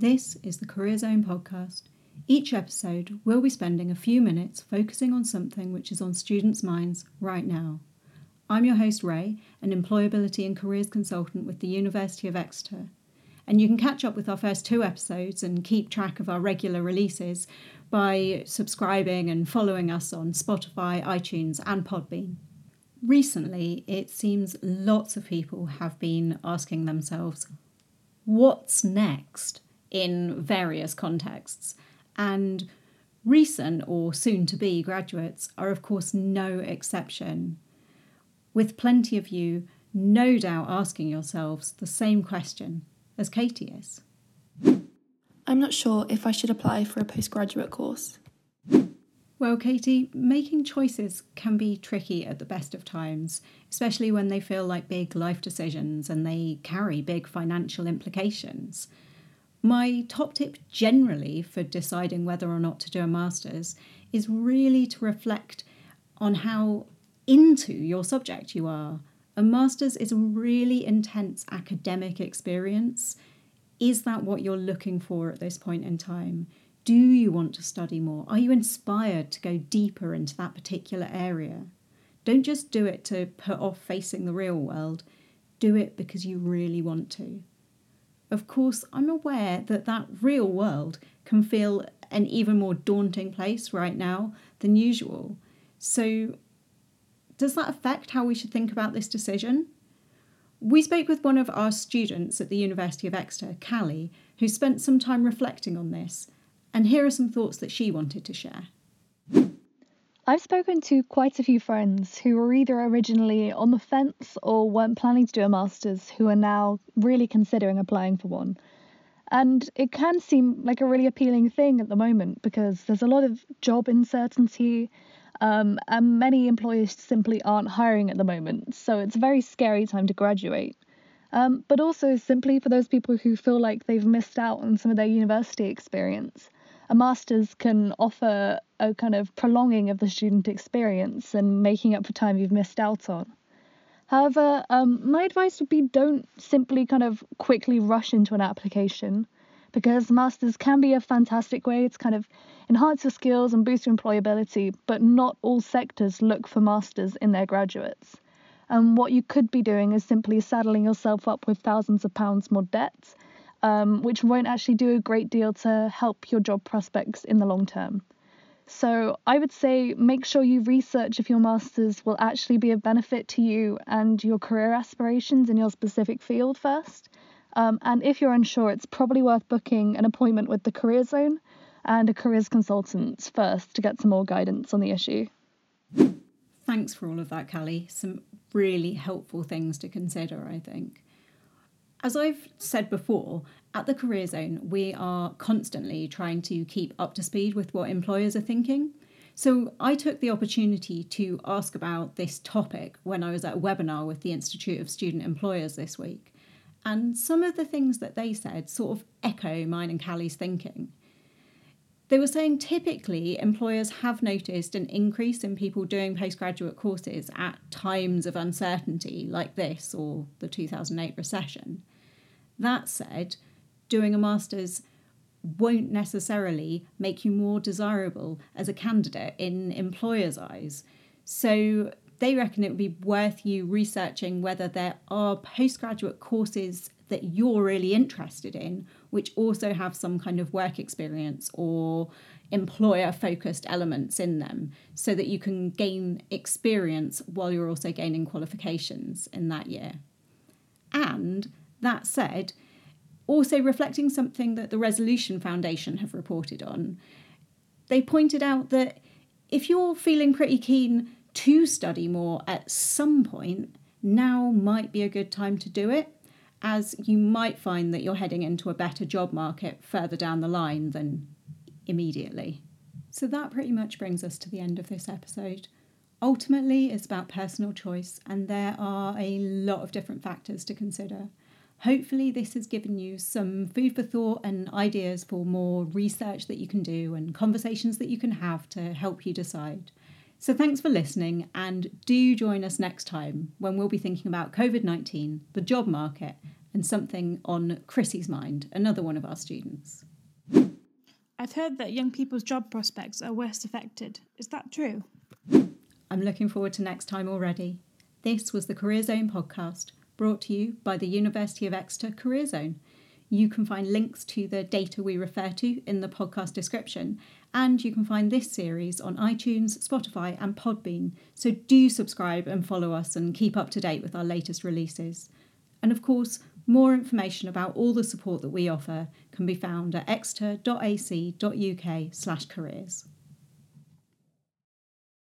This is the Career Zone podcast. Each episode, we'll be spending a few minutes focusing on something which is on students' minds right now. I'm your host, Ray, an employability and careers consultant with the University of Exeter. And you can catch up with our first two episodes and keep track of our regular releases by subscribing and following us on Spotify, iTunes, and Podbean. Recently, it seems lots of people have been asking themselves, what's next? In various contexts. And recent or soon to be graduates are, of course, no exception. With plenty of you no doubt asking yourselves the same question as Katie is. I'm not sure if I should apply for a postgraduate course. Well, Katie, making choices can be tricky at the best of times, especially when they feel like big life decisions and they carry big financial implications. My top tip generally for deciding whether or not to do a master's is really to reflect on how into your subject you are. A master's is a really intense academic experience. Is that what you're looking for at this point in time? Do you want to study more? Are you inspired to go deeper into that particular area? Don't just do it to put off facing the real world. Do it because you really want to. Of course, I'm aware that that real world can feel an even more daunting place right now than usual. So, does that affect how we should think about this decision? We spoke with one of our students at the University of Exeter, Callie, who spent some time reflecting on this, and here are some thoughts that she wanted to share. I've spoken to quite a few friends who were either originally on the fence or weren't planning to do a master's who are now really considering applying for one. And it can seem like a really appealing thing at the moment because there's a lot of job uncertainty, um, and many employers simply aren't hiring at the moment. So it's a very scary time to graduate. Um, but also simply for those people who feel like they've missed out on some of their university experience a master's can offer a kind of prolonging of the student experience and making up for time you've missed out on. However, um, my advice would be don't simply kind of quickly rush into an application because masters can be a fantastic way to kind of enhance your skills and boost your employability, but not all sectors look for masters in their graduates. And what you could be doing is simply saddling yourself up with thousands of pounds more debt um, which won't actually do a great deal to help your job prospects in the long term. So I would say make sure you research if your master's will actually be of benefit to you and your career aspirations in your specific field first. Um, and if you're unsure, it's probably worth booking an appointment with the Career Zone and a careers consultant first to get some more guidance on the issue. Thanks for all of that, Callie. Some really helpful things to consider, I think. As I've said before, at the Career Zone, we are constantly trying to keep up to speed with what employers are thinking. So I took the opportunity to ask about this topic when I was at a webinar with the Institute of Student Employers this week. And some of the things that they said sort of echo mine and Callie's thinking. They were saying typically employers have noticed an increase in people doing postgraduate courses at times of uncertainty like this or the 2008 recession. That said, doing a master's won't necessarily make you more desirable as a candidate in employers' eyes. So they reckon it would be worth you researching whether there are postgraduate courses that you're really interested in, which also have some kind of work experience or employer focused elements in them, so that you can gain experience while you're also gaining qualifications in that year. And that said, also reflecting something that the Resolution Foundation have reported on, they pointed out that if you're feeling pretty keen to study more at some point, now might be a good time to do it, as you might find that you're heading into a better job market further down the line than immediately. So that pretty much brings us to the end of this episode. Ultimately, it's about personal choice, and there are a lot of different factors to consider. Hopefully, this has given you some food for thought and ideas for more research that you can do and conversations that you can have to help you decide. So, thanks for listening, and do join us next time when we'll be thinking about COVID 19, the job market, and something on Chrissy's mind, another one of our students. I've heard that young people's job prospects are worst affected. Is that true? I'm looking forward to next time already. This was the Career Zone podcast, brought to you by the University of Exeter Career Zone. You can find links to the data we refer to in the podcast description, and you can find this series on iTunes, Spotify, and Podbean. So do subscribe and follow us and keep up to date with our latest releases. And of course, more information about all the support that we offer can be found at exeter.ac.uk/careers.